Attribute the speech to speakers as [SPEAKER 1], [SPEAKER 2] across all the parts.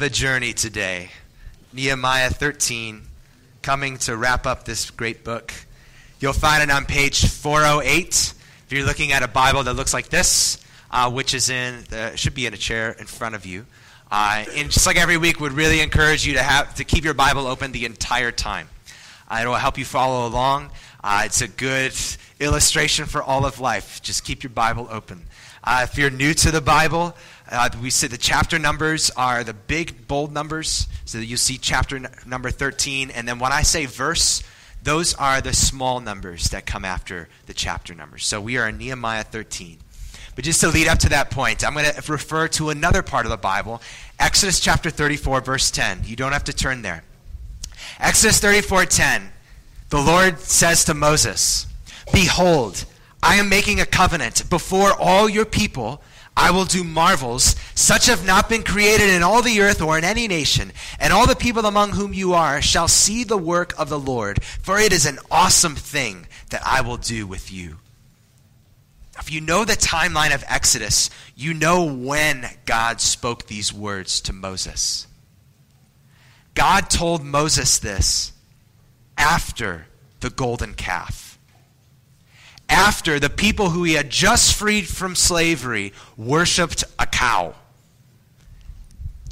[SPEAKER 1] the journey today. Nehemiah 13, coming to wrap up this great book. You'll find it on page 408. If you're looking at a Bible that looks like this, uh, which is in, the, should be in a chair in front of you. Uh, and just like every week, would really encourage you to have to keep your Bible open the entire time. Uh, it will help you follow along. Uh, it's a good illustration for all of life. Just keep your Bible open. Uh, if you're new to the Bible, uh, we say the chapter numbers are the big, bold numbers. So you see chapter n- number 13. And then when I say verse, those are the small numbers that come after the chapter numbers. So we are in Nehemiah 13. But just to lead up to that point, I'm going to refer to another part of the Bible, Exodus chapter 34, verse 10. You don't have to turn there. Exodus 34, 10. The Lord says to Moses, Behold, I am making a covenant before all your people I will do marvels, such have not been created in all the earth or in any nation. And all the people among whom you are shall see the work of the Lord, for it is an awesome thing that I will do with you. If you know the timeline of Exodus, you know when God spoke these words to Moses. God told Moses this after the golden calf after the people who he had just freed from slavery worshiped a cow.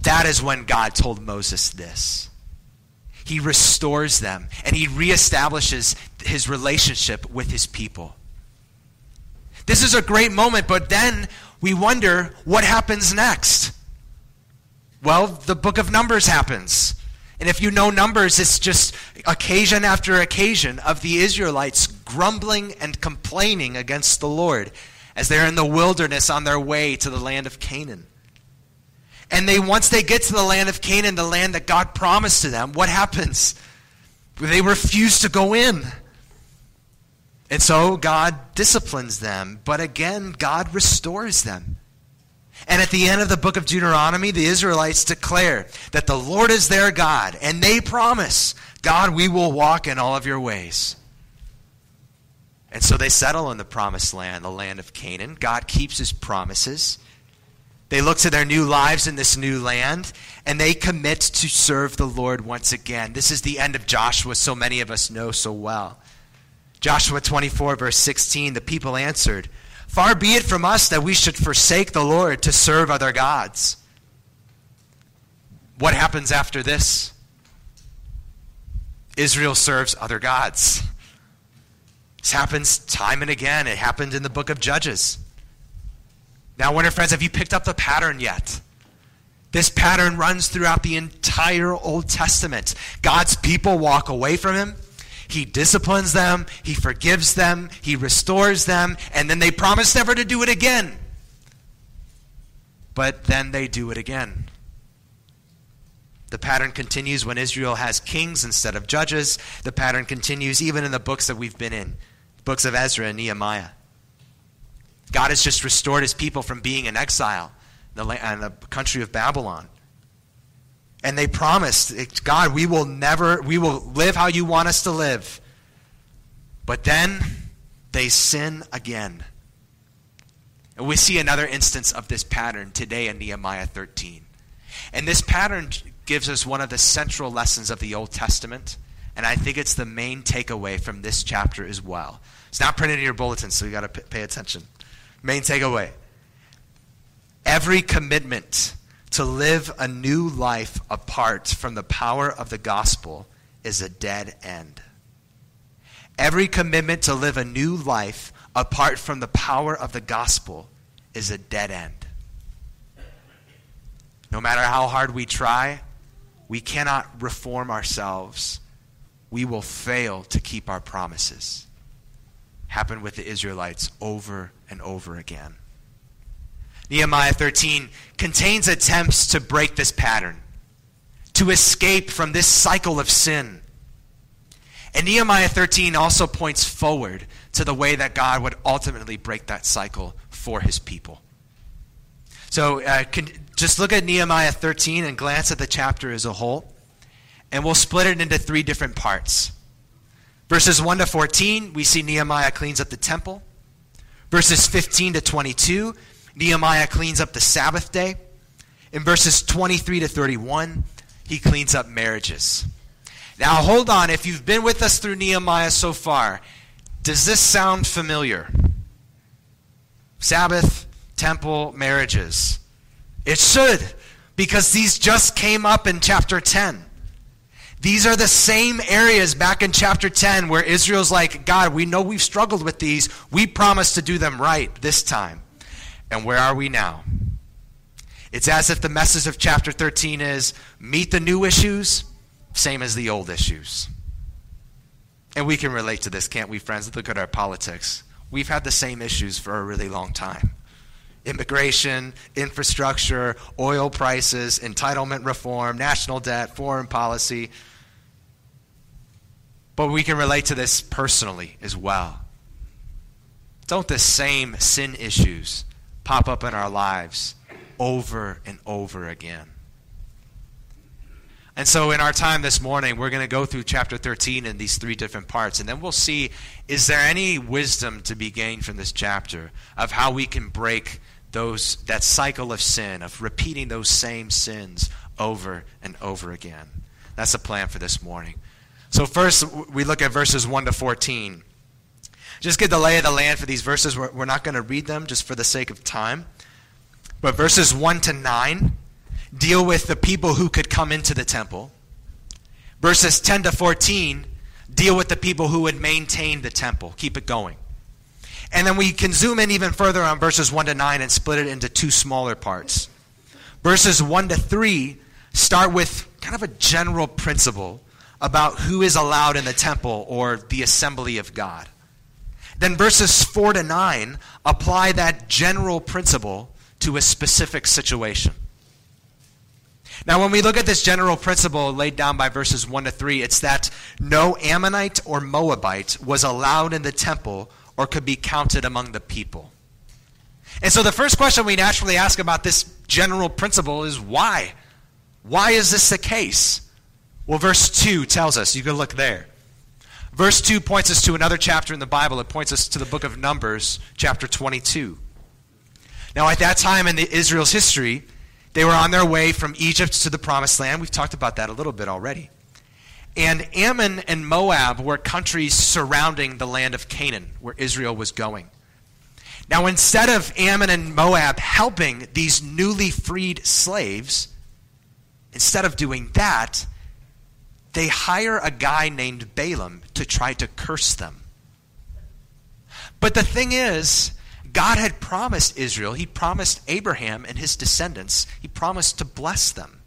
[SPEAKER 1] That is when God told Moses this. He restores them and he reestablishes his relationship with his people. This is a great moment, but then we wonder what happens next. Well, the book of Numbers happens. And if you know Numbers, it's just occasion after occasion of the Israelites grumbling and complaining against the Lord as they're in the wilderness on their way to the land of Canaan. And they once they get to the land of Canaan, the land that God promised to them, what happens? They refuse to go in. And so God disciplines them, but again God restores them. And at the end of the book of Deuteronomy, the Israelites declare that the Lord is their God, and they promise, God, we will walk in all of your ways. And so they settle in the promised land, the land of Canaan. God keeps his promises. They look to their new lives in this new land, and they commit to serve the Lord once again. This is the end of Joshua, so many of us know so well. Joshua 24, verse 16 the people answered, Far be it from us that we should forsake the Lord to serve other gods. What happens after this? Israel serves other gods. This happens time and again. It happened in the book of Judges. Now, I wonder, friends, have you picked up the pattern yet? This pattern runs throughout the entire Old Testament. God's people walk away from Him. He disciplines them, He forgives them, He restores them, and then they promise never to do it again. But then they do it again. The pattern continues when Israel has kings instead of judges. The pattern continues even in the books that we've been in books of Ezra and Nehemiah. God has just restored his people from being in exile in the, country of Babylon. And they promised, God, we will never, we will live how you want us to live. But then they sin again. And we see another instance of this pattern today in Nehemiah 13. And this pattern gives us one of the central lessons of the Old Testament. And I think it's the main takeaway from this chapter as well. It's not printed in your bulletin, so you got to pay attention. Main takeaway every commitment to live a new life apart from the power of the gospel is a dead end. Every commitment to live a new life apart from the power of the gospel is a dead end. No matter how hard we try, we cannot reform ourselves. We will fail to keep our promises. Happened with the Israelites over and over again. Nehemiah 13 contains attempts to break this pattern, to escape from this cycle of sin. And Nehemiah 13 also points forward to the way that God would ultimately break that cycle for his people. So uh, can, just look at Nehemiah 13 and glance at the chapter as a whole, and we'll split it into three different parts. Verses 1 to 14, we see Nehemiah cleans up the temple. Verses 15 to 22, Nehemiah cleans up the Sabbath day. In verses 23 to 31, he cleans up marriages. Now, hold on. If you've been with us through Nehemiah so far, does this sound familiar? Sabbath, temple, marriages. It should, because these just came up in chapter 10. These are the same areas back in chapter 10 where Israel's like, God, we know we've struggled with these. We promise to do them right this time. And where are we now? It's as if the message of chapter 13 is meet the new issues, same as the old issues. And we can relate to this, can't we, friends? Look at our politics. We've had the same issues for a really long time immigration, infrastructure, oil prices, entitlement reform, national debt, foreign policy. But we can relate to this personally as well. Don't the same sin issues pop up in our lives over and over again? And so, in our time this morning, we're going to go through chapter 13 in these three different parts. And then we'll see is there any wisdom to be gained from this chapter of how we can break those, that cycle of sin, of repeating those same sins over and over again? That's the plan for this morning. So, first, we look at verses 1 to 14. Just get the lay of the land for these verses. We're, we're not going to read them just for the sake of time. But verses 1 to 9 deal with the people who could come into the temple. Verses 10 to 14 deal with the people who would maintain the temple, keep it going. And then we can zoom in even further on verses 1 to 9 and split it into two smaller parts. Verses 1 to 3 start with kind of a general principle about who is allowed in the temple or the assembly of God. Then verses 4 to 9 apply that general principle to a specific situation. Now, when we look at this general principle laid down by verses 1 to 3, it's that no Ammonite or Moabite was allowed in the temple or could be counted among the people. And so the first question we naturally ask about this general principle is why? Why is this the case? Well, verse 2 tells us. You can look there. Verse 2 points us to another chapter in the Bible. It points us to the book of Numbers, chapter 22. Now, at that time in Israel's history, they were on their way from Egypt to the promised land. We've talked about that a little bit already. And Ammon and Moab were countries surrounding the land of Canaan, where Israel was going. Now, instead of Ammon and Moab helping these newly freed slaves, instead of doing that, they hire a guy named Balaam to try to curse them. But the thing is, God had promised Israel, He promised Abraham and his descendants, He promised to bless them.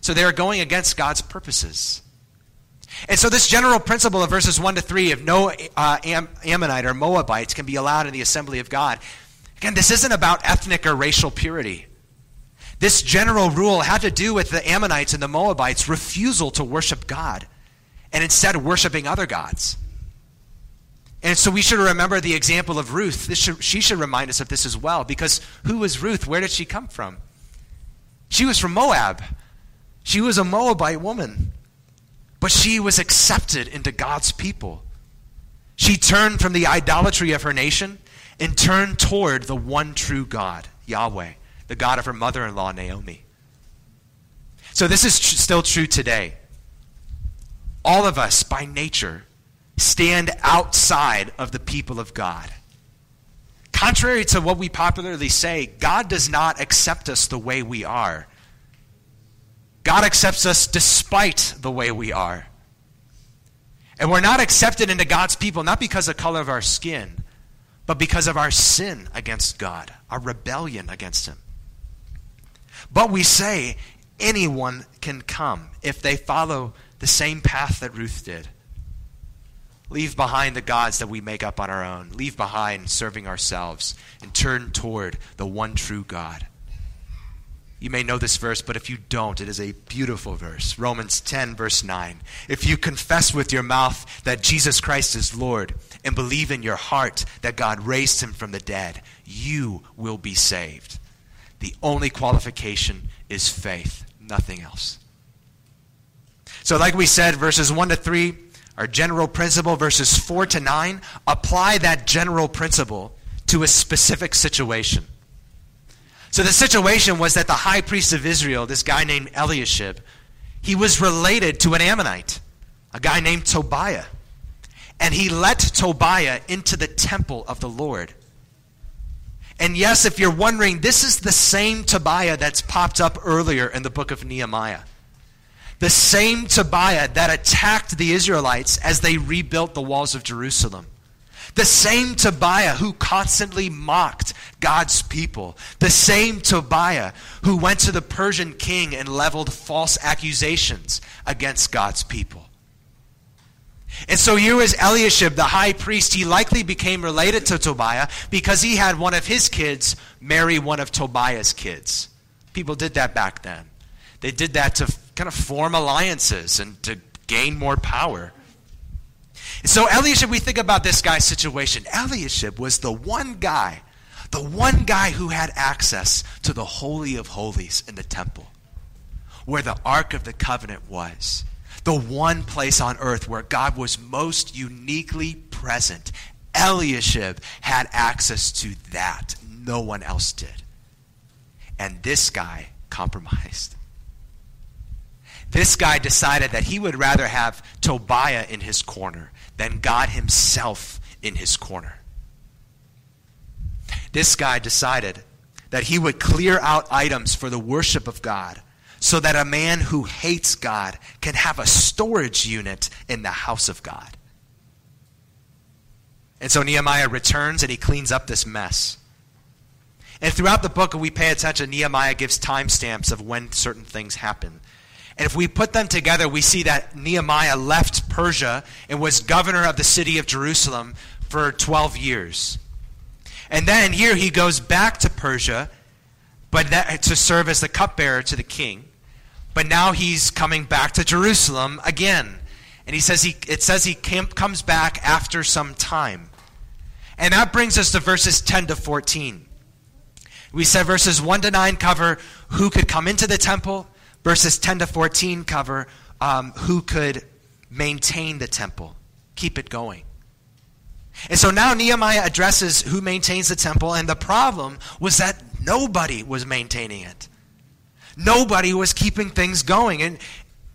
[SPEAKER 1] So they are going against God's purposes. And so, this general principle of verses 1 to 3 of no uh, Am- Ammonite or Moabites can be allowed in the assembly of God. Again, this isn't about ethnic or racial purity. This general rule had to do with the Ammonites and the Moabites' refusal to worship God and instead worshiping other gods. And so we should remember the example of Ruth. Should, she should remind us of this as well, because who was Ruth? Where did she come from? She was from Moab. She was a Moabite woman, but she was accepted into God's people. She turned from the idolatry of her nation and turned toward the one true God, Yahweh the God of her mother in law, Naomi. So this is tr- still true today. All of us, by nature, stand outside of the people of God. Contrary to what we popularly say, God does not accept us the way we are. God accepts us despite the way we are. And we're not accepted into God's people not because of the color of our skin, but because of our sin against God, our rebellion against Him. But we say anyone can come if they follow the same path that Ruth did. Leave behind the gods that we make up on our own. Leave behind serving ourselves and turn toward the one true God. You may know this verse, but if you don't, it is a beautiful verse. Romans 10, verse 9. If you confess with your mouth that Jesus Christ is Lord and believe in your heart that God raised him from the dead, you will be saved. The only qualification is faith, nothing else. So, like we said, verses 1 to 3 are general principle, verses 4 to 9 apply that general principle to a specific situation. So the situation was that the high priest of Israel, this guy named Eliashib, he was related to an Ammonite, a guy named Tobiah. And he let Tobiah into the temple of the Lord. And yes, if you're wondering, this is the same Tobiah that's popped up earlier in the book of Nehemiah. The same Tobiah that attacked the Israelites as they rebuilt the walls of Jerusalem. The same Tobiah who constantly mocked God's people. The same Tobiah who went to the Persian king and leveled false accusations against God's people. And so here was Eliashib, the high priest. He likely became related to Tobiah because he had one of his kids marry one of Tobiah's kids. People did that back then. They did that to kind of form alliances and to gain more power. So Eliashib, we think about this guy's situation. Eliashib was the one guy, the one guy who had access to the Holy of Holies in the temple, where the Ark of the Covenant was the one place on earth where God was most uniquely present. Eliashib had access to that. No one else did. And this guy compromised. This guy decided that he would rather have Tobiah in his corner than God himself in his corner. This guy decided that he would clear out items for the worship of God so that a man who hates God can have a storage unit in the house of God. And so Nehemiah returns and he cleans up this mess. And throughout the book, if we pay attention, Nehemiah gives timestamps of when certain things happen. And if we put them together, we see that Nehemiah left Persia and was governor of the city of Jerusalem for 12 years. And then here he goes back to Persia but that, to serve as the cupbearer to the king. But now he's coming back to Jerusalem again. And he says he, it says he came, comes back after some time. And that brings us to verses 10 to 14. We said verses 1 to 9 cover who could come into the temple, verses 10 to 14 cover um, who could maintain the temple, keep it going. And so now Nehemiah addresses who maintains the temple, and the problem was that nobody was maintaining it. Nobody was keeping things going. And,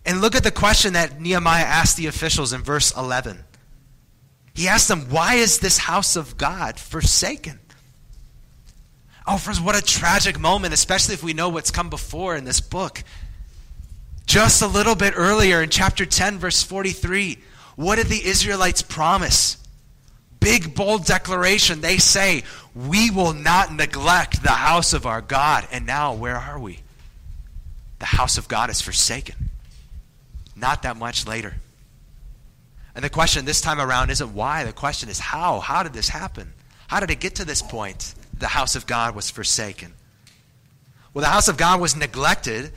[SPEAKER 1] and look at the question that Nehemiah asked the officials in verse 11. He asked them, Why is this house of God forsaken? Oh, friends, what a tragic moment, especially if we know what's come before in this book. Just a little bit earlier in chapter 10, verse 43, what did the Israelites promise? Big, bold declaration. They say, We will not neglect the house of our God. And now, where are we? The house of God is forsaken. Not that much later. And the question this time around isn't why, the question is how. How did this happen? How did it get to this point? The house of God was forsaken. Well, the house of God was neglected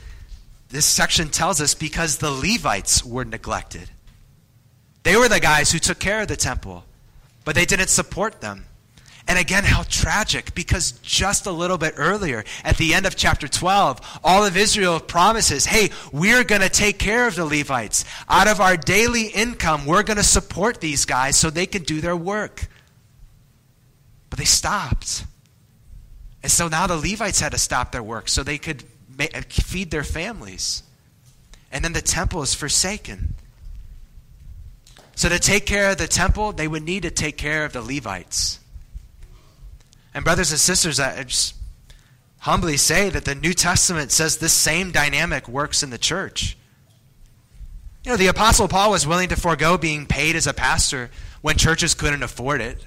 [SPEAKER 1] this section tells us because the Levites were neglected. They were the guys who took care of the temple, but they didn't support them. And again, how tragic, because just a little bit earlier, at the end of chapter 12, all of Israel promises, hey, we're going to take care of the Levites. Out of our daily income, we're going to support these guys so they can do their work. But they stopped. And so now the Levites had to stop their work so they could Uh, feed their families. And then the temple is forsaken. So, to take care of the temple, they would need to take care of the Levites. And, brothers and sisters, I just humbly say that the New Testament says this same dynamic works in the church. You know, the Apostle Paul was willing to forego being paid as a pastor when churches couldn't afford it.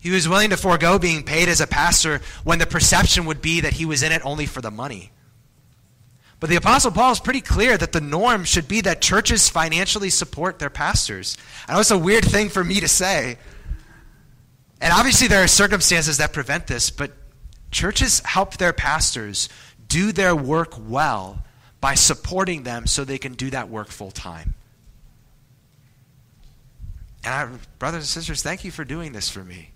[SPEAKER 1] He was willing to forego being paid as a pastor when the perception would be that he was in it only for the money. But the Apostle Paul is pretty clear that the norm should be that churches financially support their pastors. I know it's a weird thing for me to say. And obviously, there are circumstances that prevent this, but churches help their pastors do their work well by supporting them so they can do that work full time. And I, brothers and sisters, thank you for doing this for me.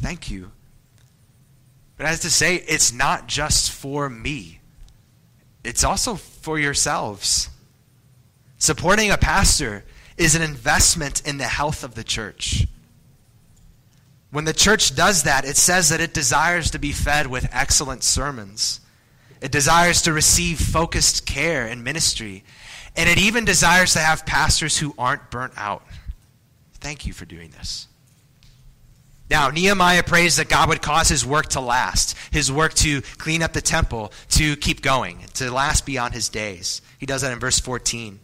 [SPEAKER 1] Thank you. But as to say, it's not just for me it's also for yourselves. Supporting a pastor is an investment in the health of the church. When the church does that, it says that it desires to be fed with excellent sermons. It desires to receive focused care and ministry. And it even desires to have pastors who aren't burnt out. Thank you for doing this. Now, Nehemiah prays that God would cause his work to last, his work to clean up the temple, to keep going, to last beyond his days. He does that in verse 14.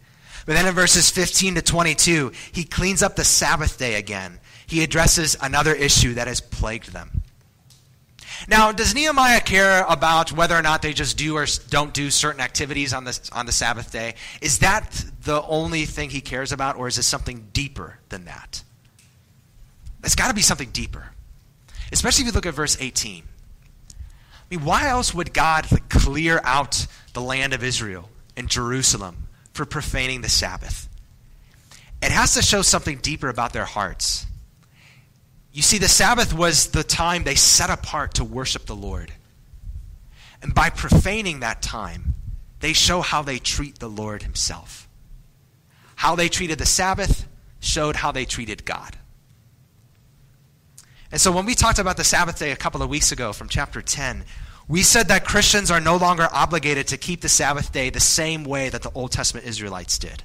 [SPEAKER 1] But then in verses 15 to 22, he cleans up the Sabbath day again. He addresses another issue that has plagued them. Now, does Nehemiah care about whether or not they just do or don't do certain activities on the, on the Sabbath day? Is that the only thing he cares about, or is it something deeper than that? There's got to be something deeper, especially if you look at verse 18. I mean, why else would God clear out the land of Israel and Jerusalem for profaning the Sabbath? It has to show something deeper about their hearts. You see, the Sabbath was the time they set apart to worship the Lord. And by profaning that time, they show how they treat the Lord Himself. How they treated the Sabbath showed how they treated God. And so when we talked about the Sabbath day a couple of weeks ago from chapter 10, we said that Christians are no longer obligated to keep the Sabbath day the same way that the Old Testament Israelites did.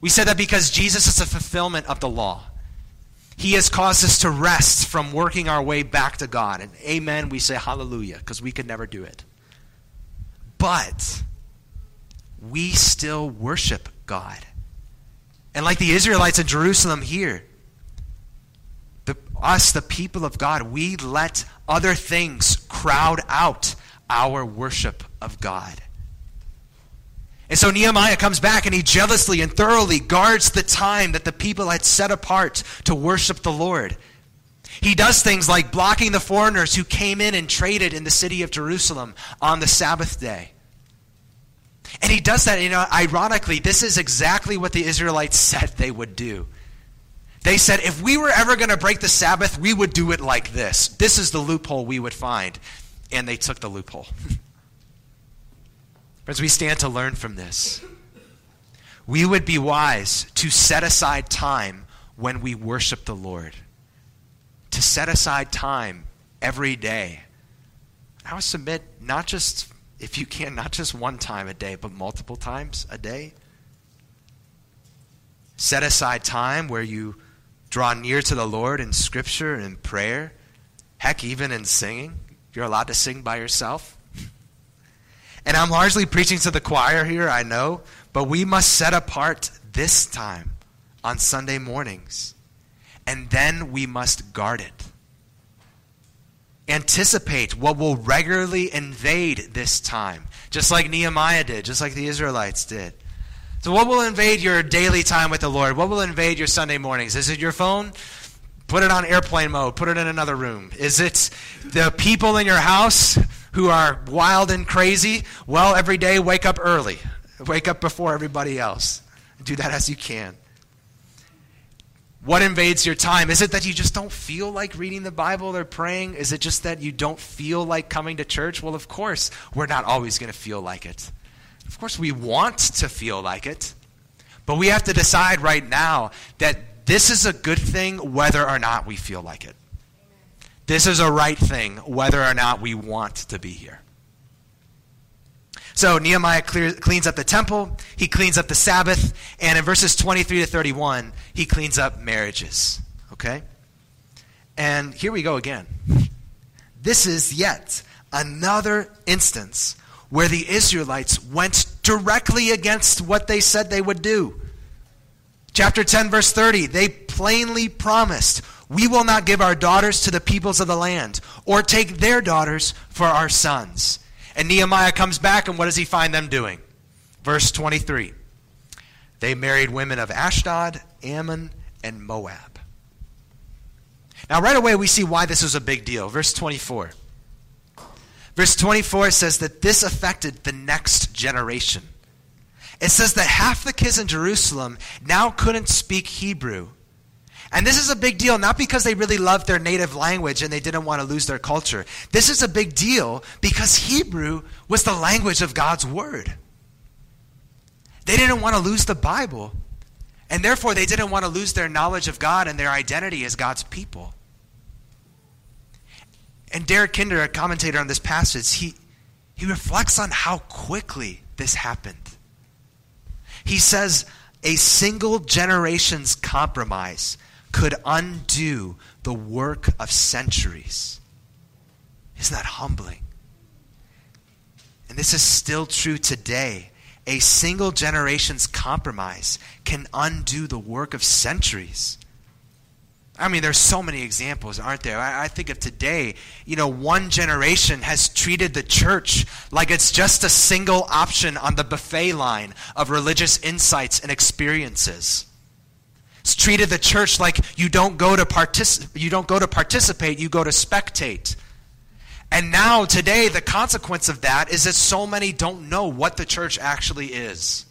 [SPEAKER 1] We said that because Jesus is the fulfillment of the law. He has caused us to rest from working our way back to God. And amen, we say hallelujah, because we could never do it. But we still worship God. And like the Israelites in Jerusalem here, us, the people of God, we let other things crowd out our worship of God. And so Nehemiah comes back and he jealously and thoroughly guards the time that the people had set apart to worship the Lord. He does things like blocking the foreigners who came in and traded in the city of Jerusalem on the Sabbath day. And he does that, you know, ironically, this is exactly what the Israelites said they would do. They said, if we were ever going to break the Sabbath, we would do it like this. This is the loophole we would find. And they took the loophole. Friends, we stand to learn from this. We would be wise to set aside time when we worship the Lord, to set aside time every day. I would submit, not just, if you can, not just one time a day, but multiple times a day. Set aside time where you draw near to the Lord in Scripture and prayer. Heck, even in singing. You're allowed to sing by yourself. And I'm largely preaching to the choir here, I know, but we must set apart this time on Sunday mornings. And then we must guard it. Anticipate what will regularly invade this time, just like Nehemiah did, just like the Israelites did. So, what will invade your daily time with the Lord? What will invade your Sunday mornings? Is it your phone? Put it on airplane mode. Put it in another room. Is it the people in your house who are wild and crazy? Well, every day, wake up early. Wake up before everybody else. Do that as you can. What invades your time? Is it that you just don't feel like reading the Bible or praying? Is it just that you don't feel like coming to church? Well, of course, we're not always going to feel like it. Of course, we want to feel like it, but we have to decide right now that this is a good thing whether or not we feel like it. This is a right thing whether or not we want to be here. So Nehemiah clear, cleans up the temple, he cleans up the Sabbath, and in verses 23 to 31, he cleans up marriages. Okay? And here we go again. This is yet another instance where the Israelites went directly against what they said they would do. Chapter 10, verse 30, they plainly promised, We will not give our daughters to the peoples of the land, or take their daughters for our sons. And Nehemiah comes back, and what does he find them doing? Verse 23 They married women of Ashdod, Ammon, and Moab. Now, right away, we see why this was a big deal. Verse 24. Verse 24 says that this affected the next generation. It says that half the kids in Jerusalem now couldn't speak Hebrew. And this is a big deal, not because they really loved their native language and they didn't want to lose their culture. This is a big deal because Hebrew was the language of God's Word. They didn't want to lose the Bible, and therefore they didn't want to lose their knowledge of God and their identity as God's people. And Derek Kidner, a commentator on this passage, he, he reflects on how quickly this happened. He says a single generation's compromise could undo the work of centuries. Isn't that humbling? And this is still true today. A single generation's compromise can undo the work of centuries. I mean, there's so many examples, aren't there? I, I, think of today, you know, one generation has treated the church like it's just a single option on the buffet line of religious insights and experiences. It's treated the church like you don't go to partic- you don't go to participate, you go to spectate. And now today the consequence of that is that so many don't know what the church actually is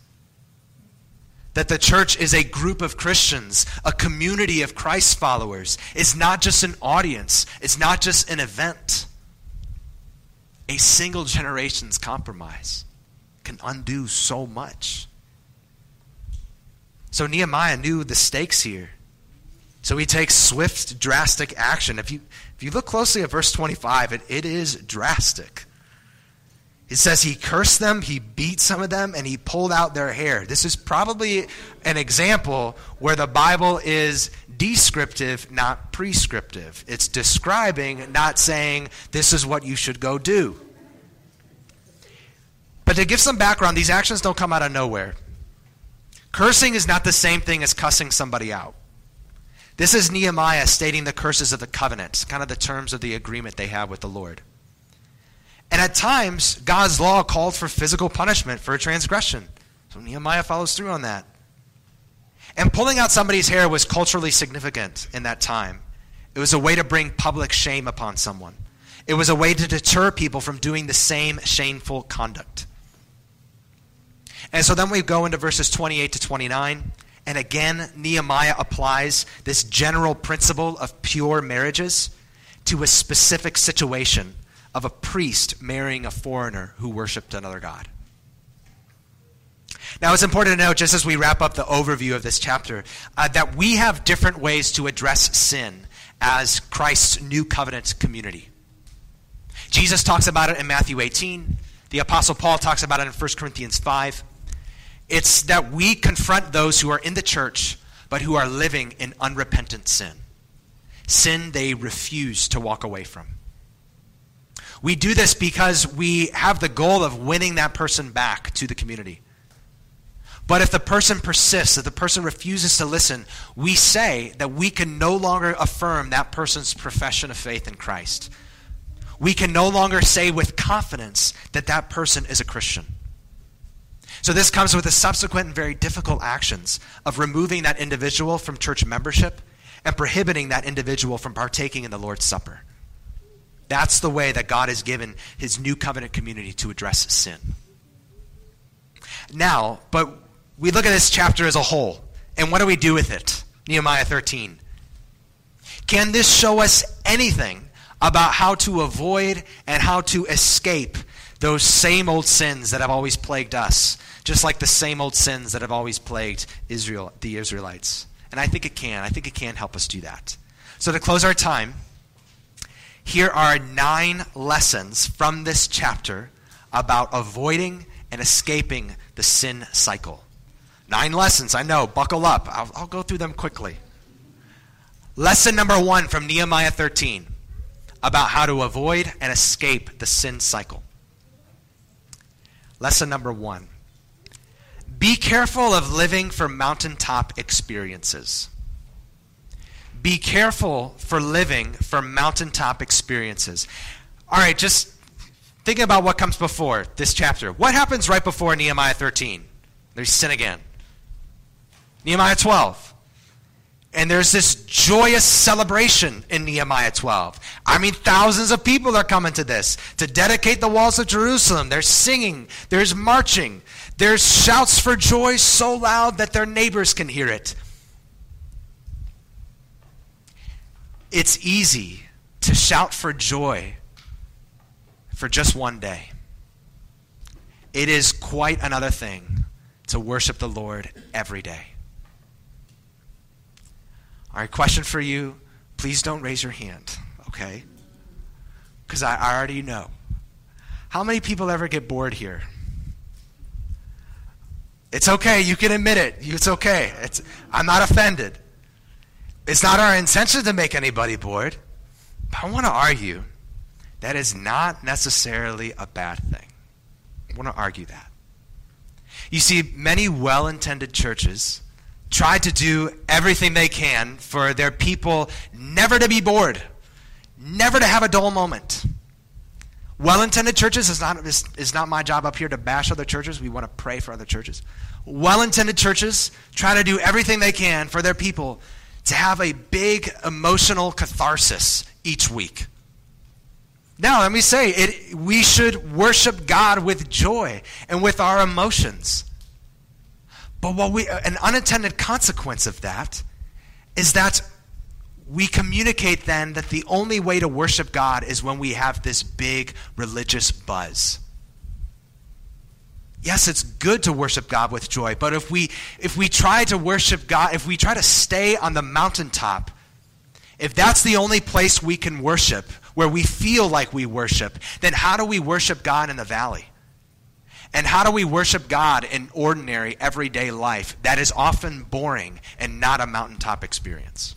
[SPEAKER 1] that the church is a group of Christians, a community of Christ followers. It's not just an audience, it's not just an event. A single generation's compromise can undo so much. So Nehemiah knew the stakes here. So he takes swift, drastic action. If you, if you look closely at verse 25, it, it is drastic. It says he cursed them, he beat some of them, and he pulled out their hair. This is probably an example where the Bible is descriptive, not prescriptive. It's describing, not saying, this is what you should go do. But to give some background, these actions don't come out of nowhere. Cursing is not the same thing as cussing somebody out. This is Nehemiah stating the curses of the covenant, kind of the terms of the agreement they have with the Lord. And at times, God's law called for physical punishment for a transgression. So Nehemiah follows through on that. And pulling out somebody's hair was culturally significant in that time. It was a way to bring public shame upon someone, it was a way to deter people from doing the same shameful conduct. And so then we go into verses 28 to 29. And again, Nehemiah applies this general principle of pure marriages to a specific situation of a priest marrying a foreigner who worshiped another god. Now, it's important to note, just as we wrap up the overview of this chapter, uh, that we have different ways to address sin as Christ's new covenant community. Jesus talks about it in Matthew 18. The Apostle Paul talks about it in 1 Corinthians 5. It's that we confront those who are in the church, but who are living in unrepentant sin. Sin they refuse to walk away from. We do this because we have the goal of winning that person back to the community. But if the person persists, if the person refuses to listen, we say that we can no longer affirm that person's profession of faith in Christ. We can no longer say with confidence that that person is a Christian. So this comes with the subsequent and very difficult actions of removing that individual from church membership and prohibiting that individual from partaking in the Lord's Supper. That's the way that God has given his new covenant community to address sin. Now, but we look at this chapter as a whole, and what do we do with it? Nehemiah 13. Can this show us anything about how to avoid and how to escape those same old sins that have always plagued us, just like the same old sins that have always plagued Israel, the Israelites? And I think it can. I think it can help us do that. So to close our time, here are nine lessons from this chapter about avoiding and escaping the sin cycle. Nine lessons, I know, buckle up. I'll, I'll go through them quickly. Lesson number one from Nehemiah 13 about how to avoid and escape the sin cycle. Lesson number one be careful of living for mountaintop experiences. Be careful for living for mountaintop experiences. All right, just thinking about what comes before this chapter. What happens right before Nehemiah 13? There's sin again. Nehemiah 12. And there's this joyous celebration in Nehemiah 12. I mean, thousands of people are coming to this to dedicate the walls of Jerusalem. They're singing, there's marching, there's shouts for joy so loud that their neighbors can hear it. It's easy to shout for joy for just one day. It is quite another thing to worship the Lord every day. All right, question for you. Please don't raise your hand, okay? Because I already know. How many people ever get bored here? It's okay. You can admit it. It's okay. It's, I'm not offended. It's not our intention to make anybody bored. But I want to argue that is not necessarily a bad thing. I want to argue that. You see, many well intended churches try to do everything they can for their people never to be bored, never to have a dull moment. Well intended churches is not, is, is not my job up here to bash other churches. We want to pray for other churches. Well intended churches try to do everything they can for their people to have a big emotional catharsis each week. Now, let me say, it, we should worship God with joy and with our emotions. But what we, an unintended consequence of that is that we communicate then that the only way to worship God is when we have this big religious buzz. Yes, it's good to worship God with joy, but if we if we try to worship God, if we try to stay on the mountaintop, if that's the only place we can worship, where we feel like we worship, then how do we worship God in the valley? And how do we worship God in ordinary, everyday life that is often boring and not a mountaintop experience?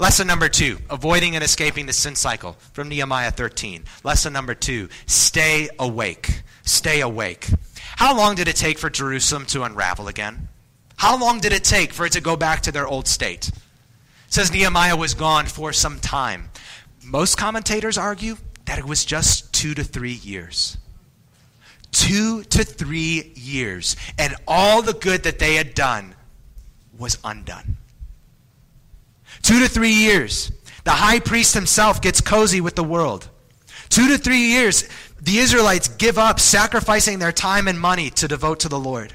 [SPEAKER 1] Lesson number two avoiding and escaping the sin cycle from Nehemiah 13. Lesson number two stay awake. Stay awake. How long did it take for Jerusalem to unravel again? How long did it take for it to go back to their old state? It says Nehemiah was gone for some time. Most commentators argue that it was just two to three years. Two to three years. And all the good that they had done was undone. Two to three years. The high priest himself gets cozy with the world. Two to three years, the Israelites give up sacrificing their time and money to devote to the Lord.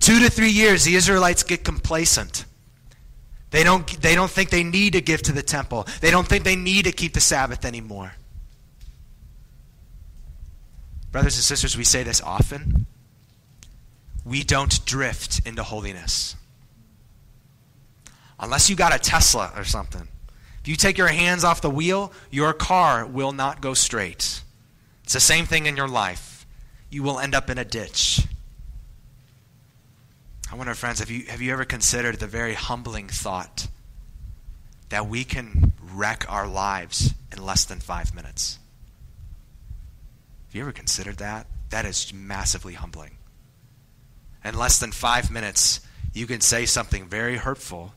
[SPEAKER 1] Two to three years, the Israelites get complacent. They don't, they don't think they need to give to the temple. They don't think they need to keep the Sabbath anymore. Brothers and sisters, we say this often. We don't drift into holiness. Unless you got a Tesla or something. If you take your hands off the wheel, your car will not go straight. It's the same thing in your life. You will end up in a ditch. I wonder, friends, have you, have you ever considered the very humbling thought that we can wreck our lives in less than five minutes? Have you ever considered that? That is massively humbling. In less than five minutes, you can say something very hurtful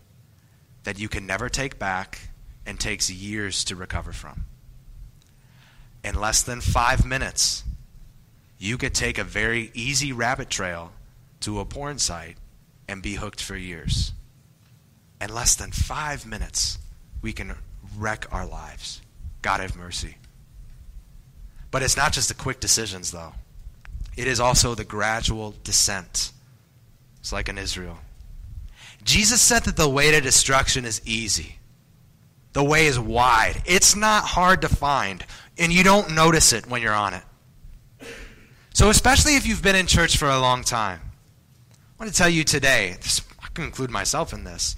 [SPEAKER 1] that you can never take back and takes years to recover from. In less than five minutes, you could take a very easy rabbit trail to a porn site and be hooked for years. In less than five minutes, we can wreck our lives. God have mercy. But it's not just the quick decisions, though. It is also the gradual descent. It's like in Israel. Jesus said that the way to destruction is easy. The way is wide. It's not hard to find, and you don't notice it when you're on it. So, especially if you've been in church for a long time, I want to tell you today, this, I can include myself in this.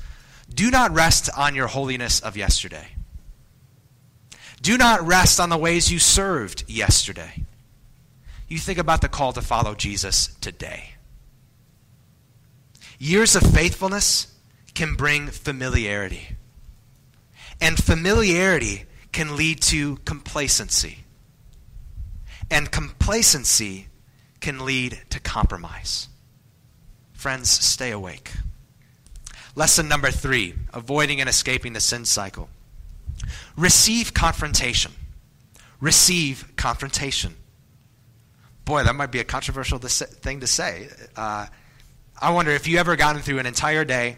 [SPEAKER 1] Do not rest on your holiness of yesterday. Do not rest on the ways you served yesterday. You think about the call to follow Jesus today. Years of faithfulness can bring familiarity. And familiarity can lead to complacency. And complacency can lead to compromise. Friends, stay awake. Lesson number three avoiding and escaping the sin cycle. Receive confrontation. Receive confrontation. Boy, that might be a controversial thing to say. Uh, I wonder if you ever gotten through an entire day,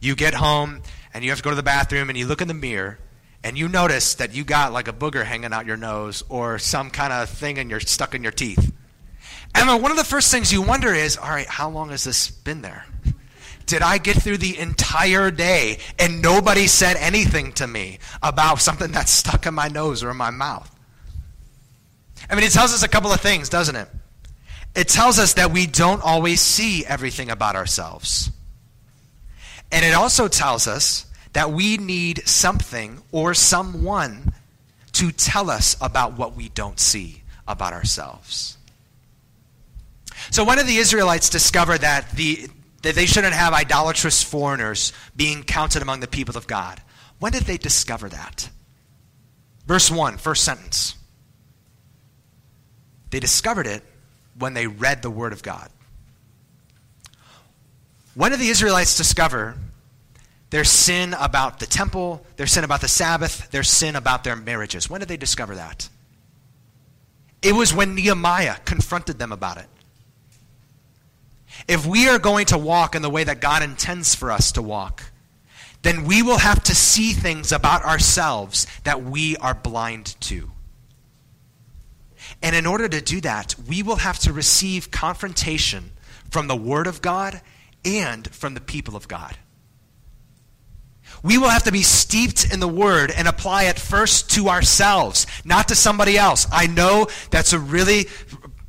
[SPEAKER 1] you get home and you have to go to the bathroom and you look in the mirror and you notice that you got like a booger hanging out your nose or some kind of thing in your stuck in your teeth. And one of the first things you wonder is, all right, how long has this been there? Did I get through the entire day and nobody said anything to me about something that's stuck in my nose or in my mouth? I mean, it tells us a couple of things, doesn't it? It tells us that we don't always see everything about ourselves. And it also tells us that we need something or someone to tell us about what we don't see about ourselves. So when did the Israelites discover that, the, that they shouldn't have idolatrous foreigners being counted among the people of God? When did they discover that? Verse 1, first sentence. They discovered it when they read the Word of God. When did the Israelites discover their sin about the temple, their sin about the Sabbath, their sin about their marriages? When did they discover that? It was when Nehemiah confronted them about it. If we are going to walk in the way that God intends for us to walk, then we will have to see things about ourselves that we are blind to. And in order to do that, we will have to receive confrontation from the Word of God and from the people of God. We will have to be steeped in the Word and apply it first to ourselves, not to somebody else. I know that's a really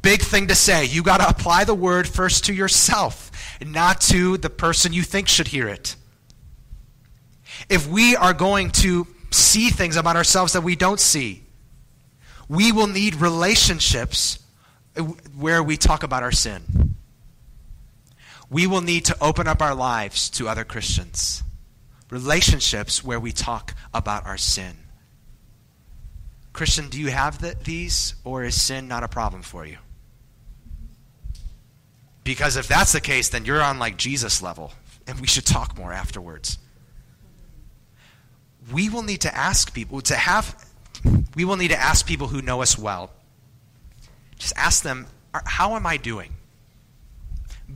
[SPEAKER 1] big thing to say. You got to apply the Word first to yourself, not to the person you think should hear it. If we are going to see things about ourselves that we don't see, we will need relationships where we talk about our sin. We will need to open up our lives to other Christians. Relationships where we talk about our sin. Christian, do you have the, these, or is sin not a problem for you? Because if that's the case, then you're on like Jesus level, and we should talk more afterwards. We will need to ask people to have we will need to ask people who know us well. Just ask them, How am I doing?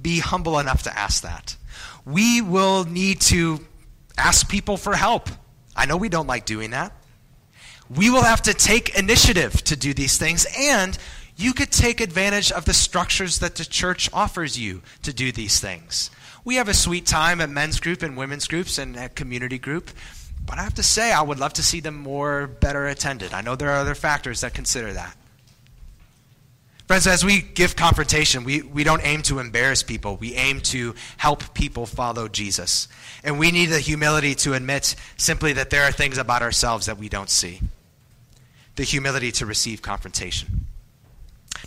[SPEAKER 1] Be humble enough to ask that. We will need to ask people for help. I know we don't like doing that. We will have to take initiative to do these things, and you could take advantage of the structures that the church offers you to do these things. We have a sweet time at men's group and women's groups and at community group but I have to say, I would love to see them more better attended. I know there are other factors that consider that. Friends, as we give confrontation, we, we don't aim to embarrass people. We aim to help people follow Jesus. And we need the humility to admit simply that there are things about ourselves that we don't see. The humility to receive confrontation.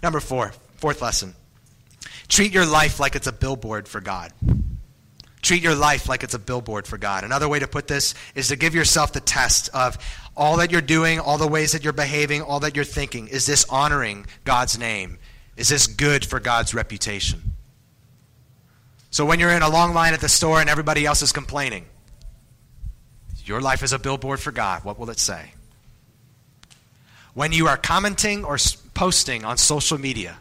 [SPEAKER 1] Number four, fourth lesson. Treat your life like it's a billboard for God. Treat your life like it's a billboard for God. Another way to put this is to give yourself the test of all that you're doing, all the ways that you're behaving, all that you're thinking. Is this honoring God's name? Is this good for God's reputation? So when you're in a long line at the store and everybody else is complaining, your life is a billboard for God. What will it say? When you are commenting or posting on social media,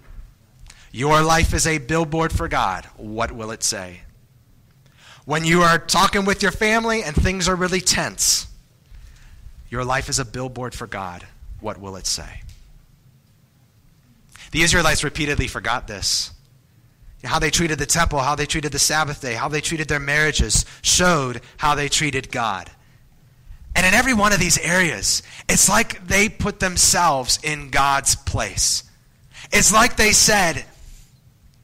[SPEAKER 1] your life is a billboard for God. What will it say? When you are talking with your family and things are really tense, your life is a billboard for God. What will it say? The Israelites repeatedly forgot this. How they treated the temple, how they treated the Sabbath day, how they treated their marriages showed how they treated God. And in every one of these areas, it's like they put themselves in God's place. It's like they said,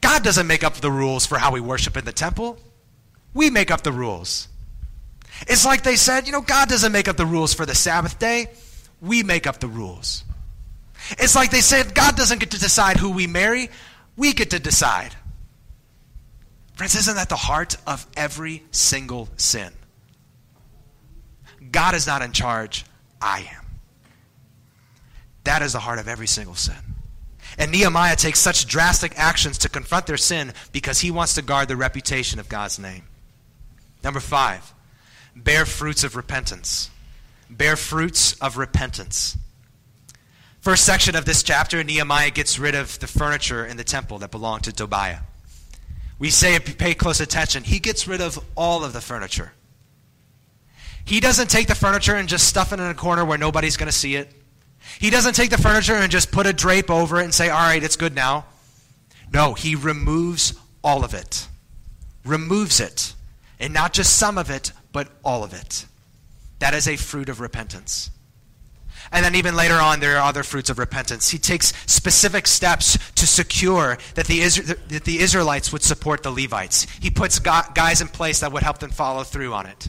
[SPEAKER 1] God doesn't make up the rules for how we worship in the temple. We make up the rules. It's like they said, you know, God doesn't make up the rules for the Sabbath day. We make up the rules. It's like they said, God doesn't get to decide who we marry. We get to decide. Friends, isn't that the heart of every single sin? God is not in charge. I am. That is the heart of every single sin. And Nehemiah takes such drastic actions to confront their sin because he wants to guard the reputation of God's name. Number five, bear fruits of repentance. Bear fruits of repentance. First section of this chapter, Nehemiah gets rid of the furniture in the temple that belonged to Tobiah. We say, if you pay close attention, he gets rid of all of the furniture. He doesn't take the furniture and just stuff it in a corner where nobody's going to see it. He doesn't take the furniture and just put a drape over it and say, all right, it's good now. No, he removes all of it. Removes it. And not just some of it, but all of it. That is a fruit of repentance. And then even later on, there are other fruits of repentance. He takes specific steps to secure that the, that the Israelites would support the Levites. He puts guys in place that would help them follow through on it.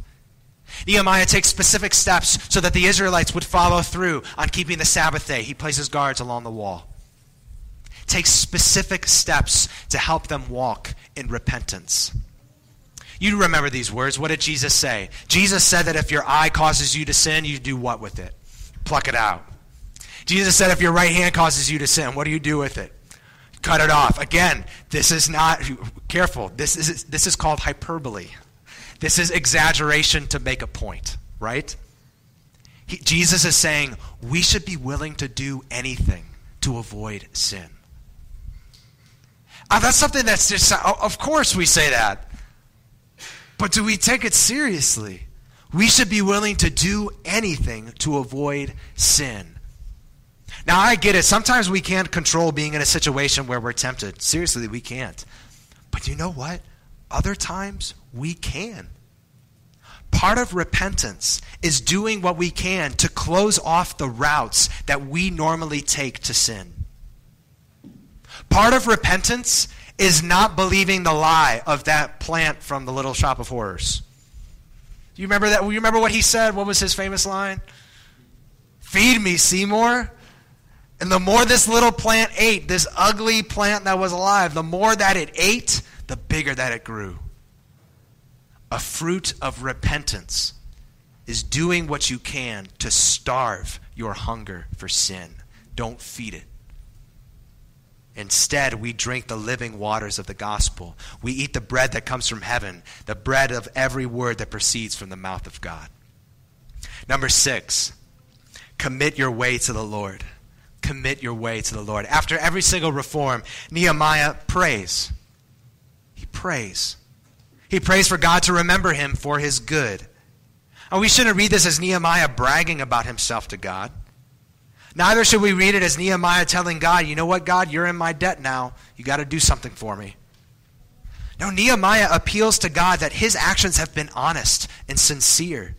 [SPEAKER 1] Nehemiah takes specific steps so that the Israelites would follow through on keeping the Sabbath day. He places guards along the wall. Takes specific steps to help them walk in repentance. You remember these words. What did Jesus say? Jesus said that if your eye causes you to sin, you do what with it? Pluck it out. Jesus said if your right hand causes you to sin, what do you do with it? Cut it off. Again, this is not, careful, this is, this is called hyperbole. This is exaggeration to make a point, right? He, Jesus is saying we should be willing to do anything to avoid sin. Uh, that's something that's just, of course we say that. But do we take it seriously? We should be willing to do anything to avoid sin. Now, I get it. Sometimes we can't control being in a situation where we're tempted. Seriously, we can't. But you know what? Other times, we can. Part of repentance is doing what we can to close off the routes that we normally take to sin. Part of repentance is not believing the lie of that plant from the Little Shop of Horrors. Do you remember that? You remember what he said? What was his famous line? Feed me, Seymour. And the more this little plant ate, this ugly plant that was alive, the more that it ate, the bigger that it grew. A fruit of repentance is doing what you can to starve your hunger for sin. Don't feed it. Instead, we drink the living waters of the gospel. We eat the bread that comes from heaven, the bread of every word that proceeds from the mouth of God. Number six, commit your way to the Lord. Commit your way to the Lord. After every single reform, Nehemiah prays. He prays. He prays for God to remember him for his good. And we shouldn't read this as Nehemiah bragging about himself to God. Neither should we read it as Nehemiah telling God, you know what, God, you're in my debt now. You got to do something for me. No, Nehemiah appeals to God that his actions have been honest and sincere.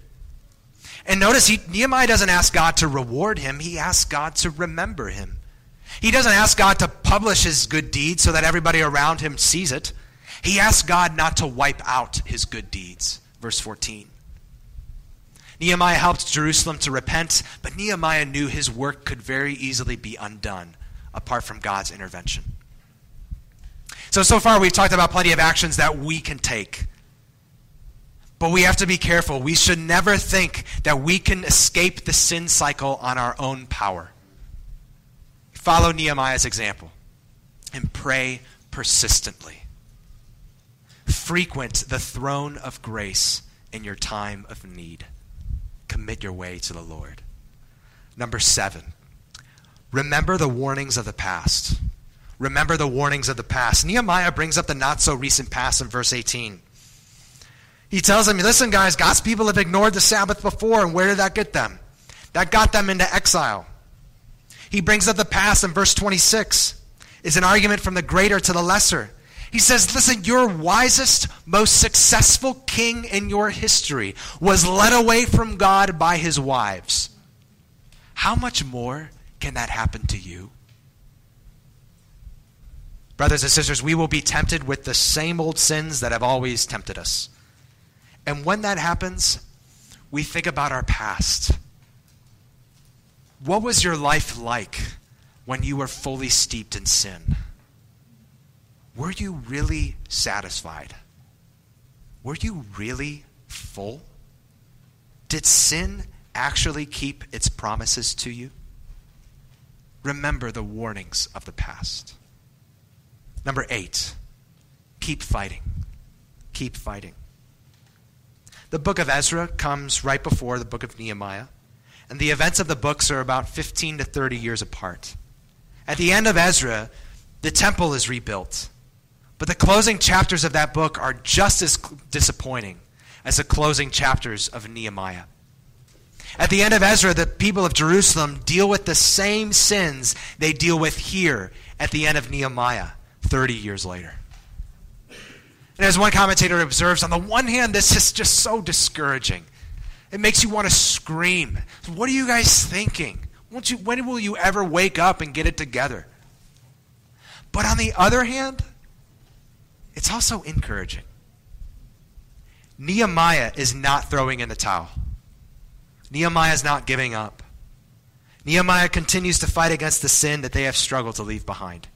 [SPEAKER 1] And notice, he, Nehemiah doesn't ask God to reward him, he asks God to remember him. He doesn't ask God to publish his good deeds so that everybody around him sees it. He asks God not to wipe out his good deeds. Verse 14. Nehemiah helped Jerusalem to repent, but Nehemiah knew his work could very easily be undone apart from God's intervention. So, so far we've talked about plenty of actions that we can take. But we have to be careful. We should never think that we can escape the sin cycle on our own power. Follow Nehemiah's example and pray persistently. Frequent the throne of grace in your time of need commit your way to the Lord. Number seven, remember the warnings of the past. Remember the warnings of the past. Nehemiah brings up the not so recent past in verse 18. He tells them, listen, guys, God's people have ignored the Sabbath before, and where did that get them? That got them into exile. He brings up the past in verse 26. Is an argument from the greater to the lesser. He says, Listen, your wisest, most successful king in your history was led away from God by his wives. How much more can that happen to you? Brothers and sisters, we will be tempted with the same old sins that have always tempted us. And when that happens, we think about our past. What was your life like when you were fully steeped in sin? Were you really satisfied? Were you really full? Did sin actually keep its promises to you? Remember the warnings of the past. Number eight, keep fighting. Keep fighting. The book of Ezra comes right before the book of Nehemiah, and the events of the books are about 15 to 30 years apart. At the end of Ezra, the temple is rebuilt. But the closing chapters of that book are just as disappointing as the closing chapters of Nehemiah. At the end of Ezra, the people of Jerusalem deal with the same sins they deal with here at the end of Nehemiah 30 years later. And as one commentator observes, on the one hand, this is just so discouraging. It makes you want to scream. What are you guys thinking? You, when will you ever wake up and get it together? But on the other hand, it's also encouraging. Nehemiah is not throwing in the towel. Nehemiah is not giving up. Nehemiah continues to fight against the sin that they have struggled to leave behind.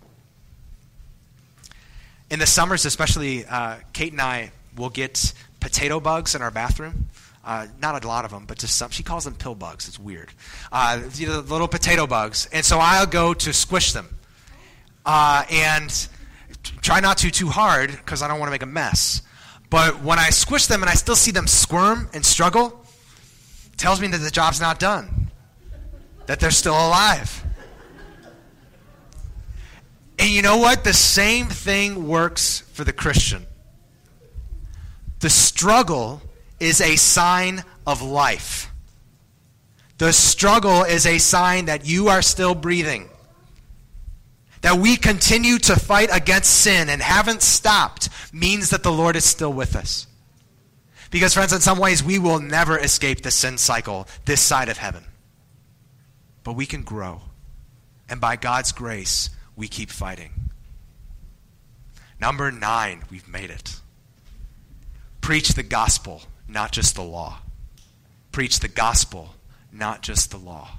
[SPEAKER 1] In the summers, especially, uh, Kate and I will get potato bugs in our bathroom. Uh, not a lot of them, but just some. She calls them pill bugs. It's weird. Uh, you know, little potato bugs. And so I'll go to squish them. Uh, and try not to too hard because I don't want to make a mess. But when I squish them and I still see them squirm and struggle, tells me that the job's not done, that they're still alive. And you know what? The same thing works for the Christian. The struggle is a sign of life. The struggle is a sign that you are still breathing. That we continue to fight against sin and haven't stopped means that the Lord is still with us. Because, friends, in some ways, we will never escape the sin cycle this side of heaven. But we can grow. And by God's grace, we keep fighting. Number nine, we've made it. Preach the gospel, not just the law. Preach the gospel, not just the law.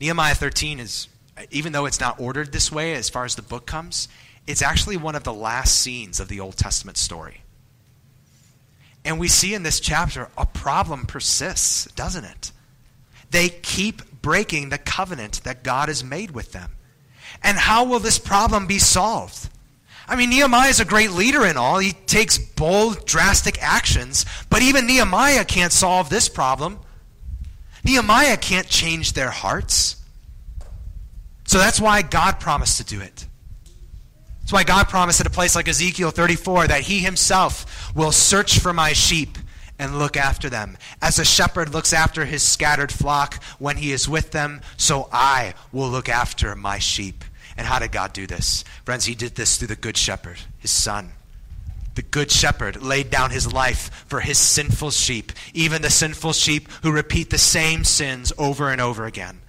[SPEAKER 1] Nehemiah 13 is, even though it's not ordered this way as far as the book comes, it's actually one of the last scenes of the Old Testament story. And we see in this chapter a problem persists, doesn't it? They keep breaking the covenant that God has made with them. And how will this problem be solved? I mean, Nehemiah is a great leader and all. He takes bold, drastic actions. But even Nehemiah can't solve this problem. Nehemiah can't change their hearts. So that's why God promised to do it. That's why God promised at a place like Ezekiel 34 that he himself will search for my sheep and look after them. As a shepherd looks after his scattered flock when he is with them, so I will look after my sheep. And how did God do this? Friends, he did this through the good shepherd, his son. The good shepherd laid down his life for his sinful sheep, even the sinful sheep who repeat the same sins over and over again.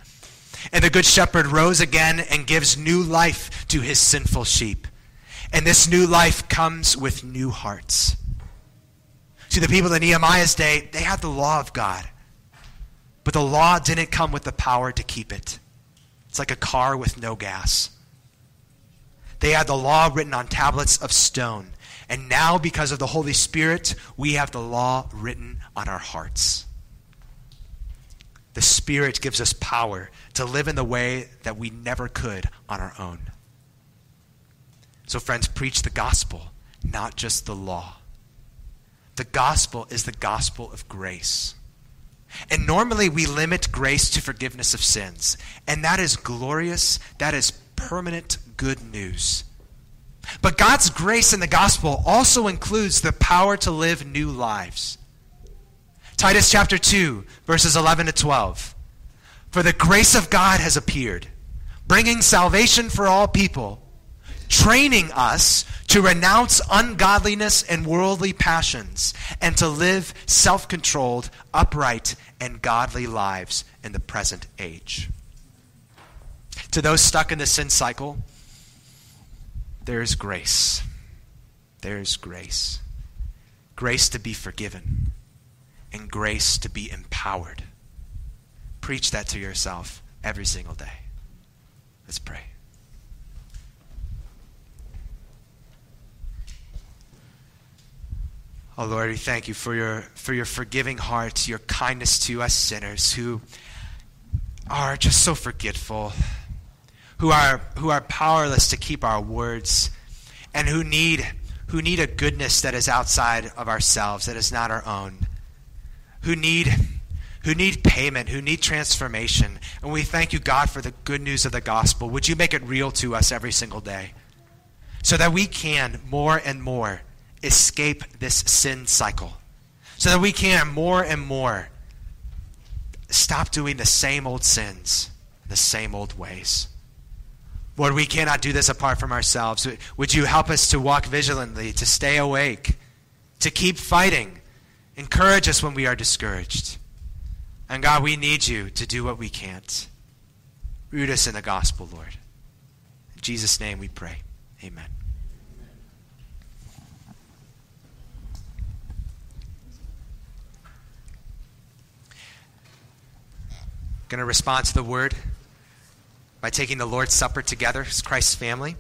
[SPEAKER 1] And the Good Shepherd rose again and gives new life to his sinful sheep. And this new life comes with new hearts. See, the people in Nehemiah's day, they had the law of God. But the law didn't come with the power to keep it. It's like a car with no gas. They had the law written on tablets of stone. And now, because of the Holy Spirit, we have the law written on our hearts. The Spirit gives us power to live in the way that we never could on our own. So, friends, preach the gospel, not just the law. The gospel is the gospel of grace. And normally we limit grace to forgiveness of sins. And that is glorious, that is permanent good news. But God's grace in the gospel also includes the power to live new lives. Titus chapter 2, verses 11 to 12. For the grace of God has appeared, bringing salvation for all people, training us to renounce ungodliness and worldly passions, and to live self controlled, upright, and godly lives in the present age. To those stuck in the sin cycle, there is grace. There is grace. Grace to be forgiven and grace to be empowered. Preach that to yourself every single day. Let's pray. Oh Lord, we thank you for your for your forgiving heart, your kindness to us sinners who are just so forgetful, who are who are powerless to keep our words, and who need who need a goodness that is outside of ourselves, that is not our own who need who need payment, who need transformation. And we thank you, God, for the good news of the gospel. Would you make it real to us every single day so that we can more and more escape this sin cycle? So that we can more and more stop doing the same old sins, the same old ways. Lord, we cannot do this apart from ourselves. Would you help us to walk vigilantly, to stay awake, to keep fighting? Encourage us when we are discouraged. And God, we need you to do what we can't. Root us in the gospel, Lord. In Jesus' name we pray. Amen. Going to respond to the word by taking the Lord's Supper together as Christ's family.